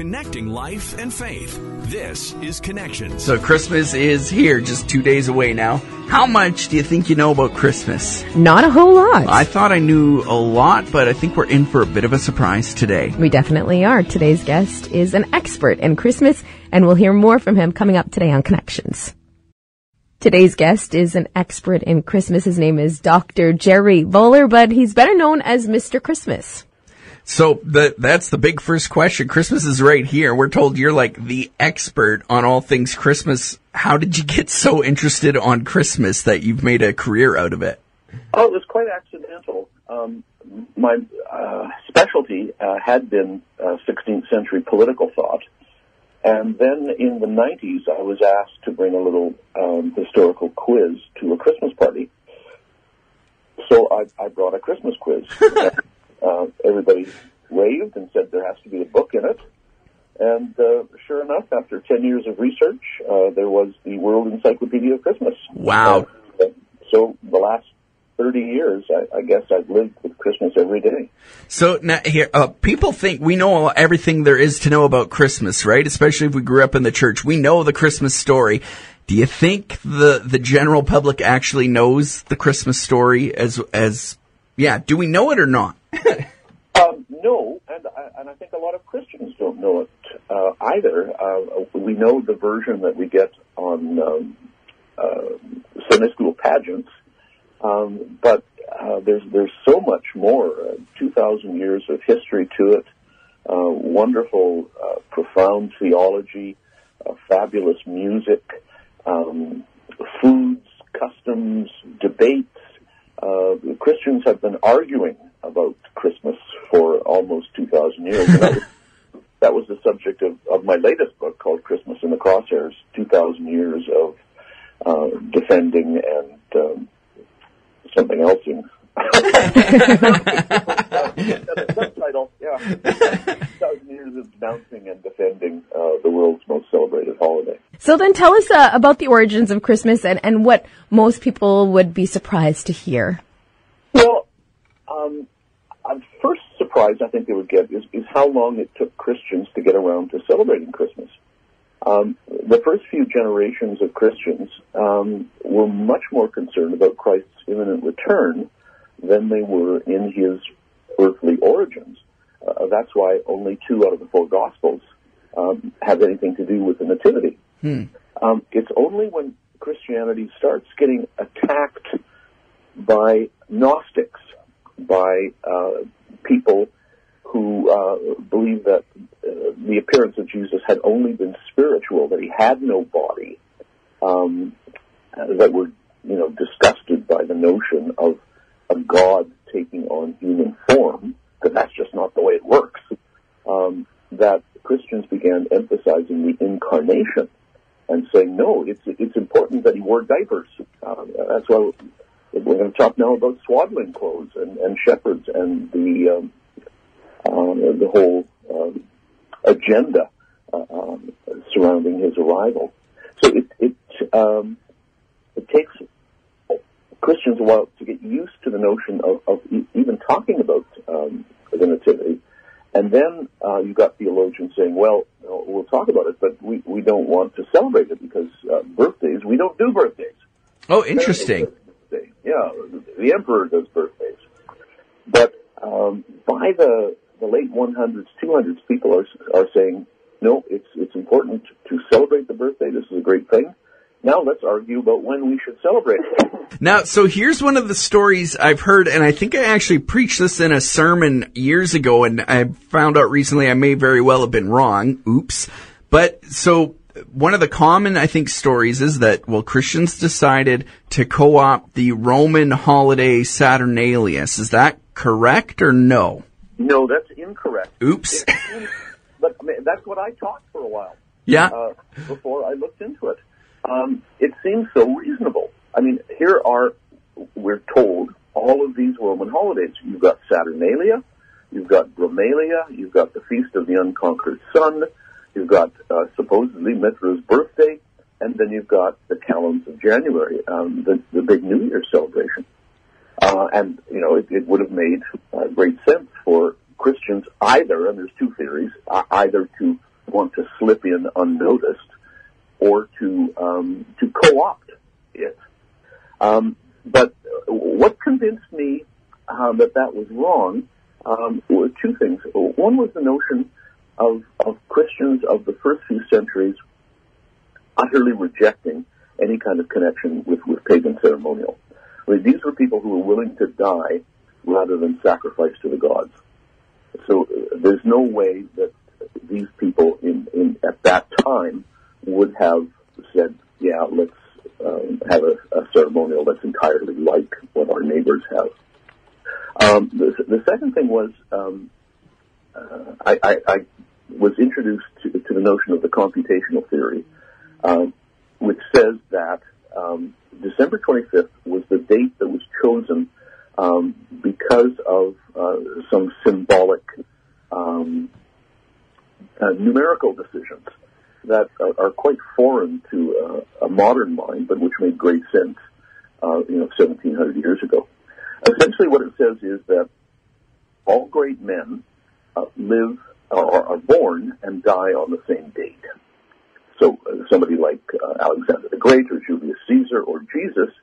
connecting life and faith. This is Connections. So Christmas is here, just two days away now. How much do you think you know about Christmas? Not a whole lot. I thought I knew a lot, but I think we're in for a bit of a surprise today. we definitely are. Today's guest is an expert in Christmas, and we'll hear more from him coming up today on Connections. Today's guest is an expert in Christmas. His name is Dr. Gerry Bowler, but he's better known as Mr. Christmas. So the, that's the big first question. Christmas is right here. We're told you're like the expert on all things Christmas. How did you get so interested on Christmas that you've made a career out of it? Oh, it was quite accidental. Um, my uh, specialty uh, had been uh, 16th century political thought. And then in the 90s, I was asked to bring a little um, historical quiz to a Christmas party. So I, I brought a Christmas quiz. uh, everybody waved and said there has to be a book in it. And uh, sure enough, after 10 years of research, uh, there was the World Encyclopedia of Christmas. Wow. Uh, so the last 30 years, I, I guess I've lived with Christmas every day. So now here, uh, people think we know everything there is to know about Christmas, right? Especially if we grew up in the church. We know the Christmas story. Do you think the the general public actually knows the Christmas story as as yeah? Do we know it or not? Um, no, and I, and I think a lot of Christians don't know it uh, either. Uh, we know the version that we get on um, uh, Sunday school pageants, um, but uh, there's there's so much more. Uh, Two thousand years of history to it. Uh, wonderful, uh, profound theology, uh, fabulous music, um, foods, customs, debates. Uh, Christians have been arguing about Christmas for almost 2,000 years. And that, was, that was the subject of, of my latest book called Christmas in the Crosshairs 2,000 Years of uh, Defending and um, something else in. subtitle, yeah. 2,000 Years of Denouncing and Defending uh, the World's Most Celebrated Holiday. So then tell us uh, about the origins of Christmas and, and what most people would be surprised to hear. Well, um, the first surprise I think they would get is, is how long it took Christians to get around to celebrating Christmas. Um, the first few generations of Christians um, were much more concerned about Christ's imminent return than they were in his earthly origins. Uh, that's why only two out of the four Gospels um, have anything to do with the Nativity. Um, it's only when Christianity starts getting attacked by Gnostics, by uh, people who uh, believe that uh, the appearance of Jesus had only been spiritual, that he had no body, um, uh, that were you know disgusted by the notion of a God taking on human form, that that's just not the way it works. Um, that Christians began emphasizing the incarnation and saying, no, it's it's important that he wore diapers. Um, that's why we're going to talk now about swaddling clothes and, and shepherds and the um, uh, the whole um, agenda uh, um, surrounding his arrival. So it it um, it takes Christians a while to get used to the notion of, of even talking about um, the nativity. And then uh, you've got theologians saying, well, we'll talk about it, but we, we don't want to celebrate it because uh, birthdays, we don't do birthdays. Oh, interesting. The emperor does birthdays. But um, by the, the late 100s, 200s, people are, are saying, no, it's, it's important to celebrate the birthday. This is a great thing. Now let's argue about when we should celebrate it. Now, so here's one of the stories I've heard, and I think I actually preached this in a sermon years ago, and I found out recently I may very well have been wrong. Oops. But so one of the common, I think, stories is that, well, Christians decided to co-opt the Roman holiday Saturnalius. Is that correct or no? No, that's incorrect. Oops. But I mean, that's what I taught for a while. Yeah. uh, before I looked into it. Um, it seems so reasonable. I mean, here are, we're told, all of these Roman holidays. You've got Saturnalia, you've got Brumalia, you've got the Feast of the Unconquered Sun, you've got uh, supposedly Mithra's birthday, and then you've got the Calends of January, um, the, the big New Year celebration. Uh, and, you know, it, it would have made uh, great sense for Christians either, and there's two theories, uh, either to want to slip in unnoticed or to um, to co-opt it. Um, but what convinced me uh, that that was wrong um, were two things. One was the notion of, of Christians of the first few centuries utterly rejecting any kind of connection with, with pagan ceremonial. I mean, these were people who were willing to die rather than sacrifice to the gods. So uh, there's no way that these people in, in at that time would have said, "Yeah, let's um, have a, a, ceremonial that's entirely like what our neighbors have." Um, the, the, second thing was um, uh, I, I, I, was introduced to, to, the notion of the computational theory, um, which says that um, December 25th was the date that was chosen um, because of uh, some symbolic um, uh, numerical decisions that are, quite foreign to uh, a modern mind, but which made great sense, uh, you know, 1700 years ago. Essentially, what it says is that all great men uh, live or are born and die on the same date. So, uh, somebody like uh, Alexander the Great or Julius Caesar or Jesus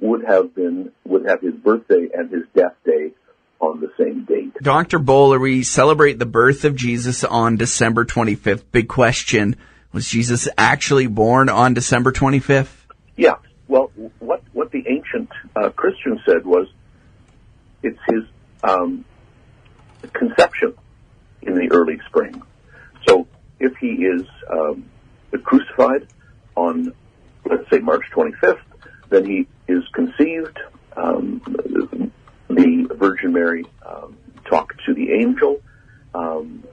would have been would have his birthday and his death day on the same date. Dr. Bowler, we celebrate the birth of Jesus on December 25th. Big question. Was Jesus actually born on December 25th? Yeah. Well, what, what the ancient uh, Christians said was it's his um, conception in the early spring. So if he is um, crucified on, let's say, March 25th, then he is conceived. Um, the Virgin Mary um, talked to the angel um,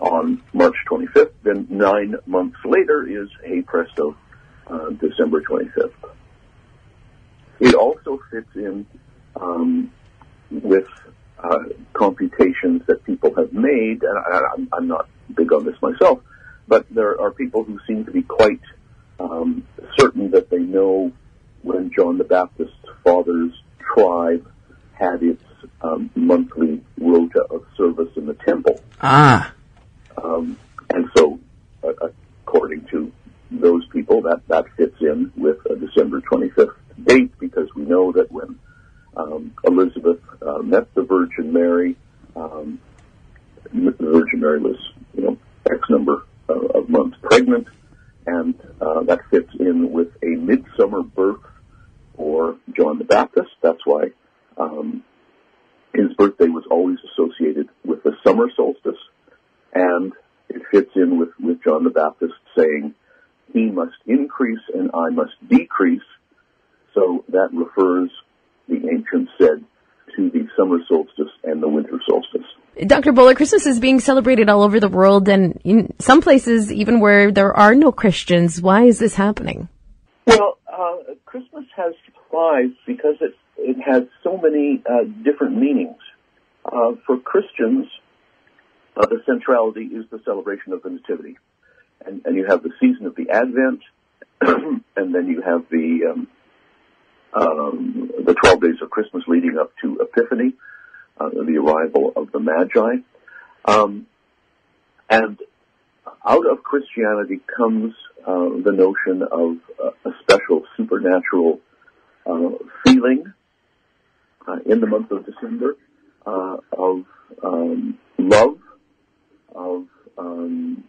on March 25th. Then nine months later is Hey Presto, uh, December 25th. It also fits in um, with uh, computations that people have made, and I, am not big on this myself, but there are people who seem to be quite um, certain that they know when John the Baptist's father's tribe had its um, monthly rota of service in the temple. Ah. Um, and so, uh, according to those people, that, that fits in with a December 25th date because we know that when um, Elizabeth uh, met the Virgin Mary, um, the Virgin Mary was, you know, X number of, of months pregnant, and uh, that fits in with a midsummer birth for John the Baptist. That's why um, his birthday was always associated with the summer solstice, and it fits in with, with John the Baptist saying, he must increase and I must decrease. So that refers, the ancients said, to the summer solstice and the winter solstice. Bowler, Christmas is being celebrated all over the world and in some places even where there are no Christians. Why is this happening? Well, uh, Christmas has surprise because it, it has so many uh, different meanings. Uh, for Christians, uh, the centrality is the celebration of the Nativity. And, and you have the season of the Advent, and then you have the um, um, the 12 days of Christmas leading up to Epiphany, uh, the arrival of the Magi. Um, and out of Christianity comes uh, the notion of uh, a special supernatural uh, feeling uh, in the month of December uh, of um, love, of um,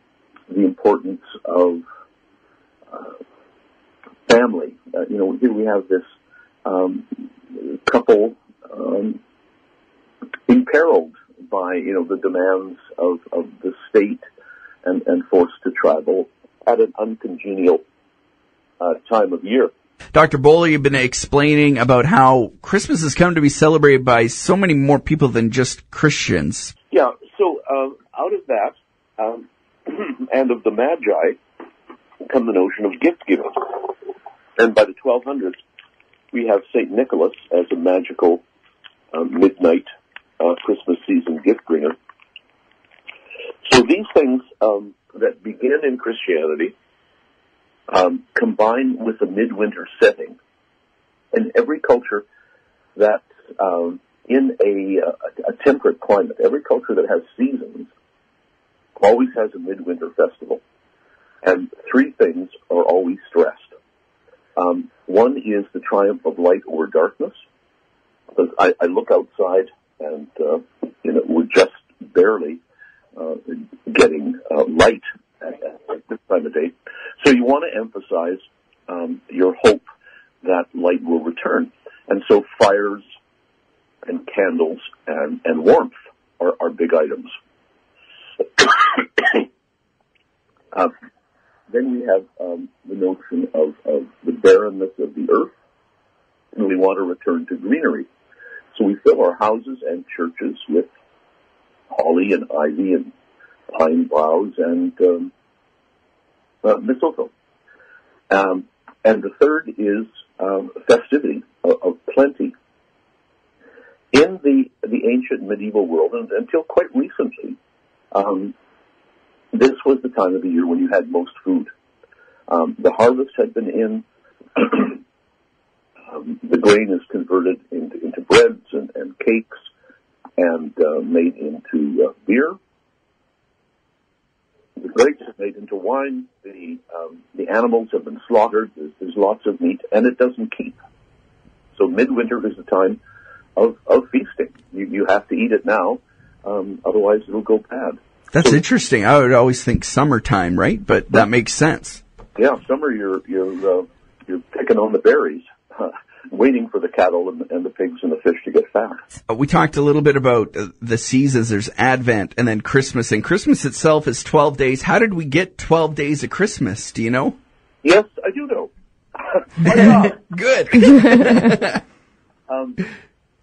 the importance of family. you know, here we have this um, couple um, imperiled by you know the demands of, of the state and, and forced to travel at an uncongenial uh, time of year. Dr. Bowler, you've been explaining about how Christmas has come to be celebrated by so many more people than just Christians. Yeah, so uh, out of that um, and of the Magi come the notion of gift giving. And by the 1200s, we have St. Nicholas as a magical uh, midnight uh, Christmas season gift bringer. So these things um, that begin in Christianity um, combine with a midwinter setting, and every culture that's um, in a, a, a temperate climate, every culture that has seasons, always has a midwinter festival. And three things are always stressed. Um, one is the triumph of light over darkness. I, I look outside and, uh, you know, we're just barely uh, getting uh, light at, at this time of day. So you want to emphasize um, your hope that light will return. And so fires and candles and, and warmth are, are big items. then we have um, the notion of, of the barrenness of the earth, and we want to return to greenery. So we fill our houses and churches with holly and ivy and pine boughs and um, uh, mistletoe. Um, and the third is um, festivity of, of, plenty. In the the ancient medieval world, and until quite recently, um, this was the time of the year when you had most food. Um, the harvest had been in. um, the grain is converted into, into breads and, and cakes and uh, made into uh, beer. The grapes are made into wine. The um, the animals have been slaughtered. There's, there's lots of meat, and it doesn't keep. So midwinter is the time of, of feasting. You, you have to eat it now, um, otherwise it'll go bad. That's so, interesting. I would always think summertime, right? But that makes sense. Yeah, summer you're you're uh, you're picking on the berries, waiting for the cattle and, and, the pigs and the fish to get fat. Uh, we talked a little bit about uh, the seasons. There's Advent and then Christmas, and Christmas itself is 12 days. How did we get 12 days of Christmas? Do you know? Yes, I do know. Good. um,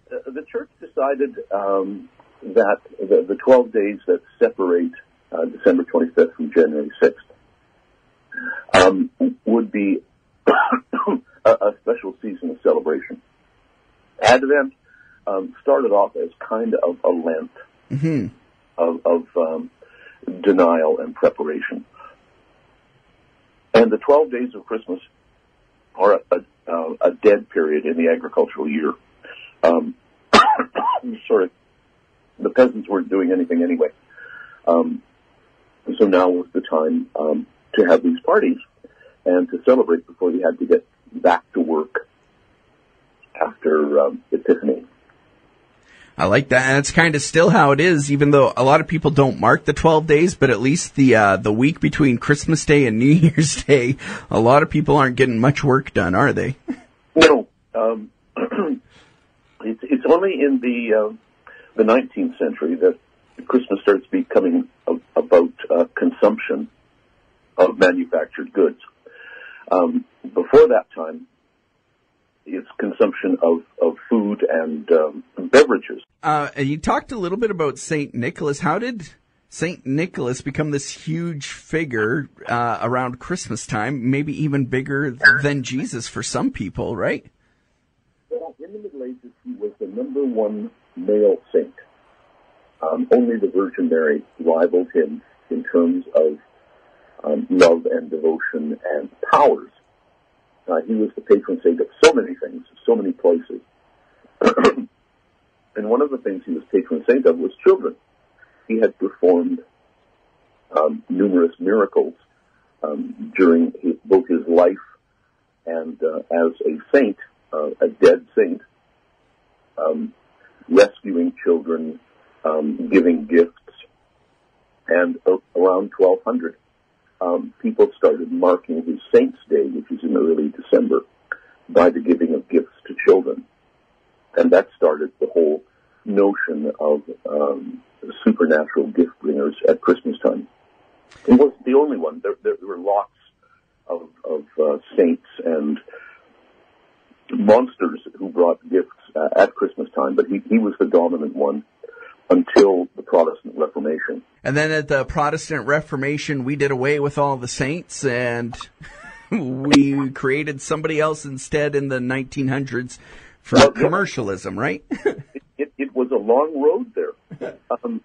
the church decided um, that the, the 12 days that separate uh, December 25th from January 6th um, would be a, a, special season of celebration. Advent um, started off as kind of a Lent mm-hmm. of, of um, denial and preparation. And the 12 days of Christmas are a, a, a dead period in the agricultural year. Um, sorry, the peasants weren't doing anything anyway. Um, so now was the time um, to have these parties and to celebrate before they had to get back to work after um, Epiphany. I like that. And it's kind of still how it is, even though a lot of people don't mark the 12 days, but at least the, uh, the week between Christmas Day and New Year's Day, a lot of people aren't getting much work done, are they? No. Um, it's, it's only in the, uh, the 19th century that Christmas starts becoming a, about uh, consumption of manufactured goods. Um, before that time, it's consumption of, of food and um, beverages. Uh, you talked a little bit about Saint Nicholas. How did Saint Nicholas become this huge figure uh, around Christmas time? Maybe even bigger than Jesus for some people, right? Well, in the Middle Ages, he was the number one male saint. Um, only the Virgin Mary rivaled him in terms of um, love and devotion and powers. Uh, he was the patron saint of so many things, so many places. and one of the things he was patron saint of was children. He had performed um, numerous miracles um, during his, both his life and uh, as a saint, uh, a dead saint, um, rescuing children, um, giving gifts, and around 1200, um, people started marking his Saints' Day, which is in early December, by the giving of gifts to children, and that started the whole notion of um, supernatural gift bringers at Christmas time. It wasn't the only one. There, there were lots of, of uh, saints and monsters who brought gifts uh, at Christmas time, but he, he was the dominant one until the Protestant Reformation. And then at the Protestant Reformation, we did away with all the saints and we created somebody else instead in the 1900s for well, commercialism, right? it, it, it, was a long road there. Um,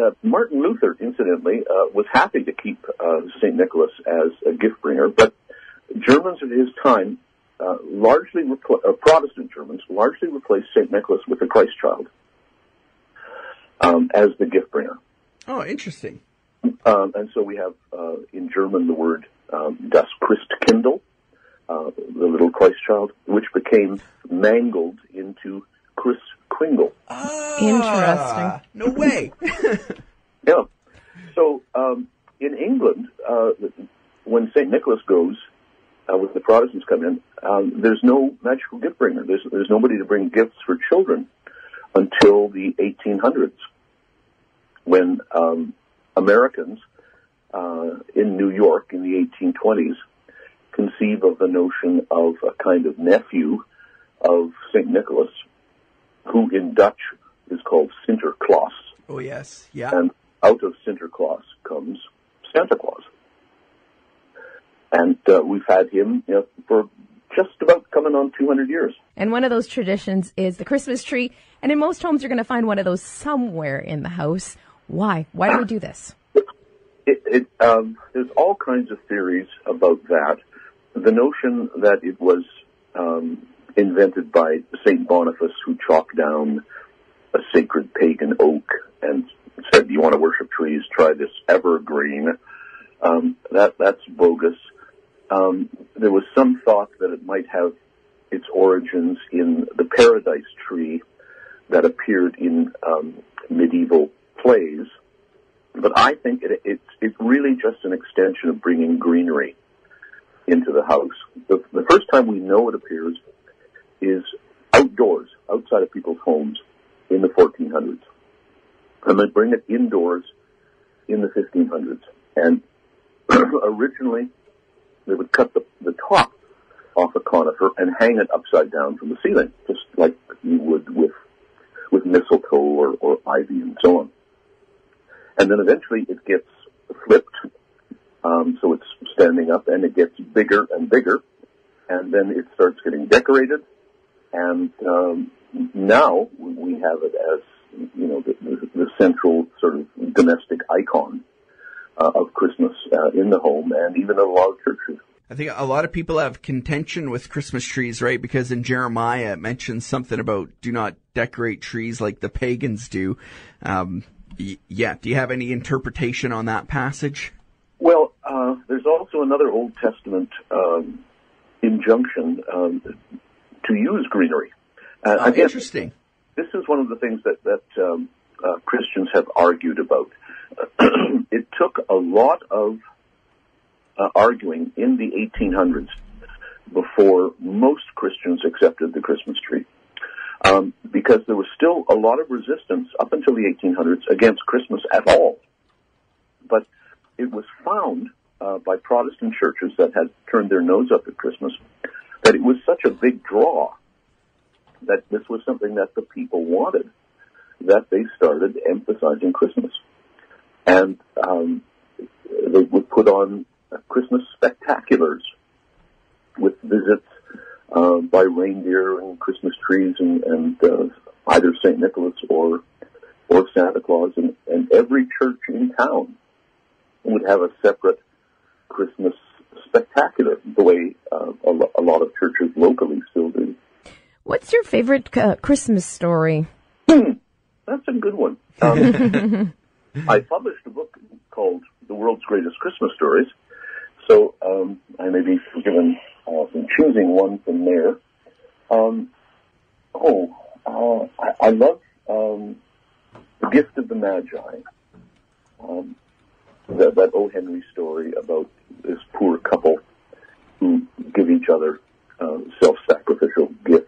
uh, Martin Luther, incidentally, uh, was happy to keep uh, St. Nicholas as a gift bringer, but Germans of his time, uh, largely repl- uh, Protestant Germans, largely replaced St. Nicholas with the Christ child um, as the gift bringer. Oh, interesting. Um, and so we have uh, in German the word um, das Christkindl, uh, the little Christ child, which became mangled into Kris Kringle. Ah, Interesting. No way. Yeah. So um, in England, uh, when St. Nicholas goes, uh, when the Protestants come in, um, there's no magical gift bringer. There's, there's nobody to bring gifts for children until the 1800s, when um, Americans uh, in New York in the 1820s conceive of the notion of a kind of nephew of St. Nicholas, who in Dutch is called Sinterklaas oh yes. Yeah. and out of Sinterklaas comes Santa Claus. And uh, we've had him you know, for just about coming on 200 years. And one of those traditions is the Christmas tree. And in most homes, you're going to find one of those somewhere in the house. Why? Why do we do this? It, it, um, there's all kinds of theories about that. The notion that it was um, invented by Saint Boniface, who chalked down a sacred pagan oak and said, "You want to worship trees? Try this evergreen." Um, that that's bogus. Um, there was some thought that it might have its origins in the paradise tree that appeared in um, medieval plays, but I think it, it's it's really just an extension of bringing greenery into the house. The, the first time we know it appears is outdoors, outside of people's homes, in the 1400s, and they bring it indoors in the 1500s. And originally, they would cut the, the top off a conifer and hang it upside down from the ceiling, just like you would with with mistletoe or, or ivy and so on. And then eventually it gets flipped, um, so it's standing up, and it gets bigger and bigger, and then it starts getting decorated, and um, now we have it as you know the, the, the central sort of domestic icon uh, of Christmas uh, in the home, and even in a lot of churches. I think a lot of people have contention with Christmas trees, right? Because in Jeremiah it mentions something about do not decorate trees like the pagans do. Um, y- yeah. Do you have any interpretation on that passage? Well, uh, there's also another Old Testament um, injunction um, to use greenery. Uh, Oh, interesting. this is one of the things that that um, uh, Christians have argued about. it took a lot of uh, arguing in the 1800s before most Christians accepted the Christmas tree, um, because there was still a lot of resistance up until the 1800s against Christmas at all. But it was found uh, by Protestant churches that had turned their nose up at Christmas that it was such a big draw that this was something that the people wanted, that they started emphasizing Christmas. And um, they would put on Christmas spectaculars with visits uh, by reindeer and Christmas trees and, and uh, either St. Nicholas or or Santa Claus. And, and every church in town would have a separate Christmas spectacular, the way uh, a, lo- a lot of churches locally still do. What's your favorite uh, Christmas story? That's a good one. Um, I published a book called The World's Greatest Christmas Stories, so um, I may be forgiven uh, from choosing one from there. Um, oh, uh, I, I love um, The Gift of the Magi. Um, that, that O. Henry story about this poor couple who give each other uh, self-sacrificial gifts.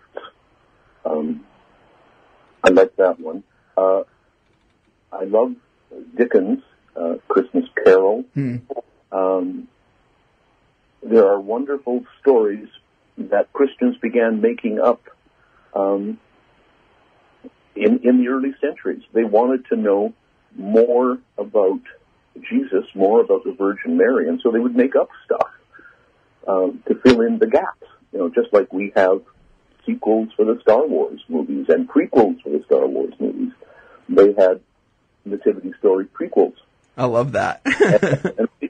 Um, I like that one. Uh, I love Dickens' uh, Christmas Carol. Um, there are wonderful stories that Christians began making up um, in in the early centuries. They wanted to know more about Jesus, more about the Virgin Mary, and so they would make up stuff um, to fill in the gaps. You know, just like we have sequels for the Star Wars movies and prequels for the Star Wars movies. They had nativity story prequels I love that. and sequels.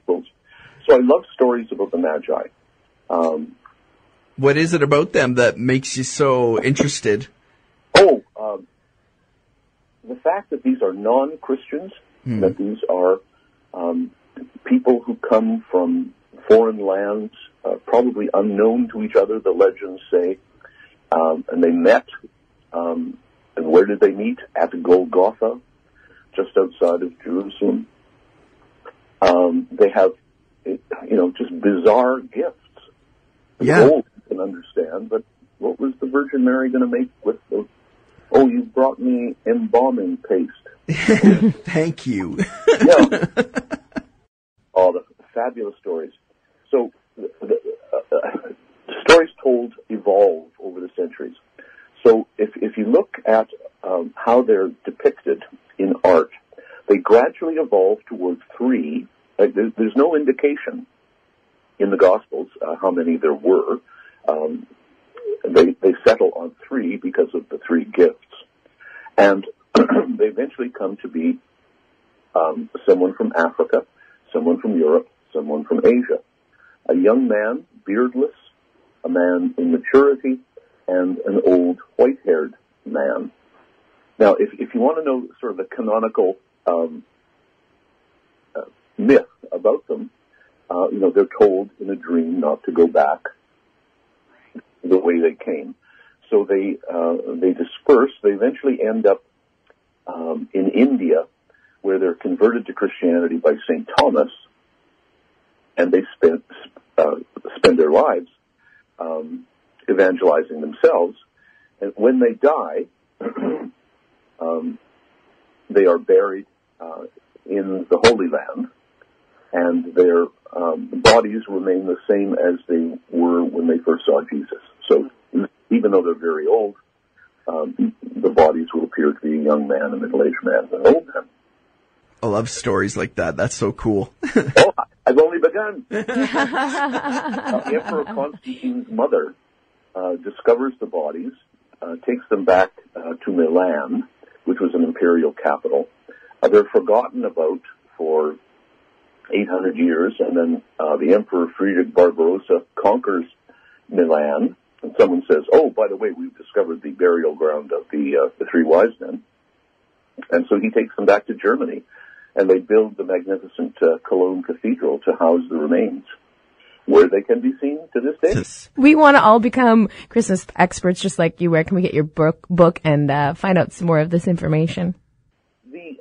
So I love stories about the Magi. Um, what is it about them that makes you so interested? oh, um, the fact that these are non-Christians, that these are um, people who come from foreign lands, uh, probably unknown to each other, the legends say, um, and they met. Um, and where did they meet? At Golgotha, just outside of Jerusalem. Um, they have, you know, just bizarre gifts. Yeah. Gold you can understand, but what was the Virgin Mary going to make with the? Oh, you brought me embalming paste. Thank you. Yeah. All the fabulous stories. So the, the uh, uh, stories told evolve over the centuries. So if if you look at um, how they're depicted in art, they gradually evolve towards three. Like there's, no indication in the Gospels uh, how many there were. Um, they they settle on three because of the three gifts, and they eventually come to be um, someone from Africa, someone from Europe, someone from Asia, a young man, beardless, a man in maturity, and an old white-haired man. Now, if if you want to know sort of the canonical um, uh, myth about them, uh, you know, they're told in a dream not to go back the way they came. So they uh, they disperse. They eventually end up um, in India, where they're converted to Christianity by Saint Thomas, and they spend uh, spend their lives um, evangelizing themselves. And when they die, um, they are buried uh, in the Holy Land, and their um, bodies remain the same as they were when they first saw Jesus. So even though they're very old, um, the bodies will appear to be a young man, a middle-aged man, and an old man. I love stories like that. That's so cool. oh, I've only begun. uh, Emperor Constantine's mother uh, discovers the bodies, uh, takes them back uh, to Milan, which was an imperial capital. Uh, they're forgotten about for 800 years, and then uh, the Emperor Friedrich Barbarossa conquers Milan, and someone says, "Oh, by the way, we've discovered the burial ground of the uh, the three wise men," and so he takes them back to Germany, and they build the magnificent uh, Cologne Cathedral to house the remains, where they can be seen to this day. We want to all become Christmas experts just like you. Where can we get your book, book and uh, find out some more of this information?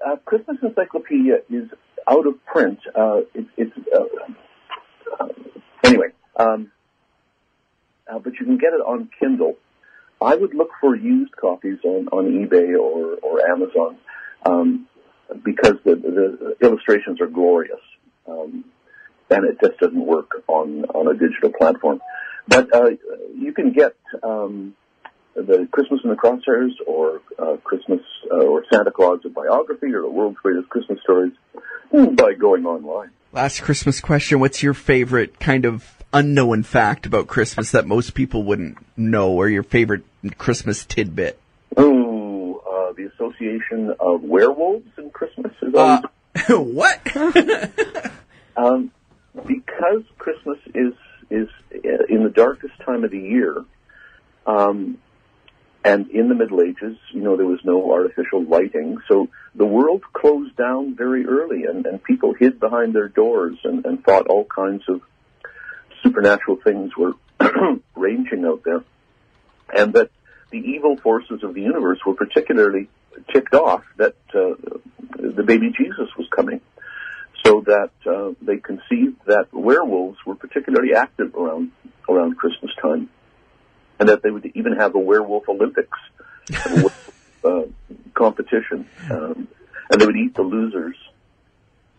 Uh, Christmas Encyclopedia is out of print. Uh, it, it's uh, anyway, um, uh, but you can get it on Kindle. I would look for used copies on, on eBay or, or Amazon um, because the, the illustrations are glorious, um, and it just doesn't work on on a digital platform. But uh, you can get um, the Christmas in the Crosshairs or uh, Christmas uh, or Santa Claus a biography or the world's greatest Christmas stories by going online. Last Christmas question. What's your favorite kind of unknown fact about Christmas that most people wouldn't know or your favorite Christmas tidbit? Oh, uh, the association of werewolves and Christmas is Uh, always, what? um, because Christmas is is uh, in the darkest time of the year, um, and in the Middle Ages, you know, there was no artificial lighting, so the world closed down very early, and, and people hid behind their doors and, and thought all kinds of supernatural things were ranging out there, and that the evil forces of the universe were particularly ticked off that uh, the baby Jesus was coming, so that uh, they conceived that werewolves were particularly active around around Christmas time, and that they would even have a werewolf Olympics a werewolf, uh, competition, um, and they would eat the losers.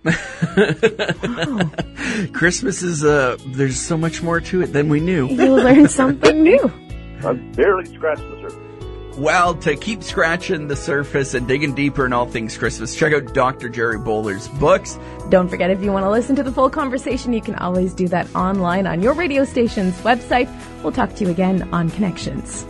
Christmas is uh there's so much more to it than we knew. You'll learn something new. I've barely scratched the surface. Well, to keep scratching the surface and digging deeper in all things Christmas, check out Dr. Gerry Bowler's books. Don't forget, if you want to listen to the full conversation, you can always do that online on your radio station's website. We'll talk to you again on Connections.